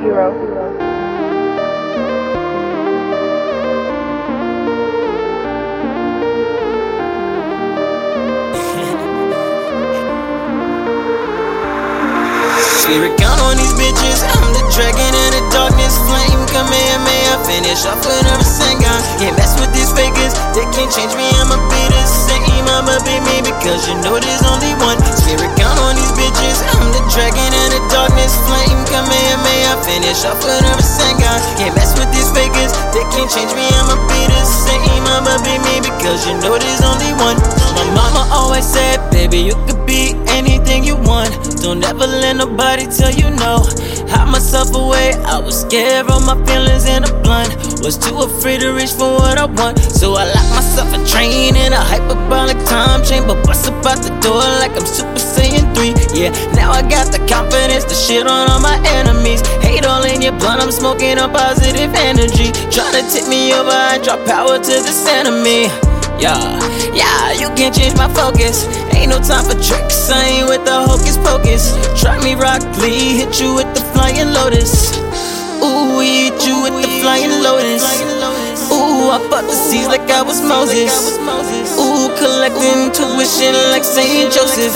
hero. Spirit Gun on these bitches. I'm the dragon and the darkness flame. Come here, may I finish off with a Rasengan. Can't mess with these fakers. They can't change me. I'ma be the same. I'ma be me because you know there's only one. Spirit Gun on these bitches. I'm the dragon I finish off with a Rasengan. Can't mess with these fakers. They can't change me. I'ma be the same. I'ma be me because you know there's only one. My mama always said, baby, you could be anything you want. Don't ever let nobody tell you no. Hide myself away, I was scared of my feelings in a blunt. Was too afraid to reach for what I want. So I locked myself a train in a hyperbolic time chamber. Bust about the door Yeah, now I got the confidence to shit on all my enemies. Hate all in your blood, I'm smoking on positive energy. Tryna tip me over, I drop power to this enemy. Yeah, yeah, you can't change my focus. Ain't no time for tricks, I ain't with the hocus pocus. Try me, Rock Lee, hit you with the flying lotus. Ooh, we hit you with the flying lotus. Ooh, I fought the seas like I was Moses. Ooh, collecting tuition like Saint Joseph.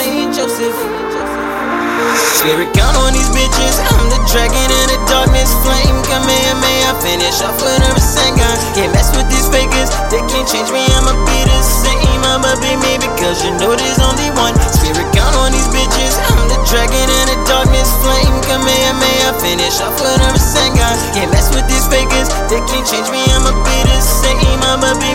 Spirit Gun on these bitches. I'm the dragon and the darkness flame. Come here, may I finish off with a Rasengan. Can't mess with these fakers. They can't change me. I'ma be the same. I'ma be me because you know there's only one. Spirit Gun on these bitches. I'm the dragon and the darkness flame. Come here, may I finish off with a Rasengan. Can't mess with these fakers. They can't change me. I'ma be the same. I'ma be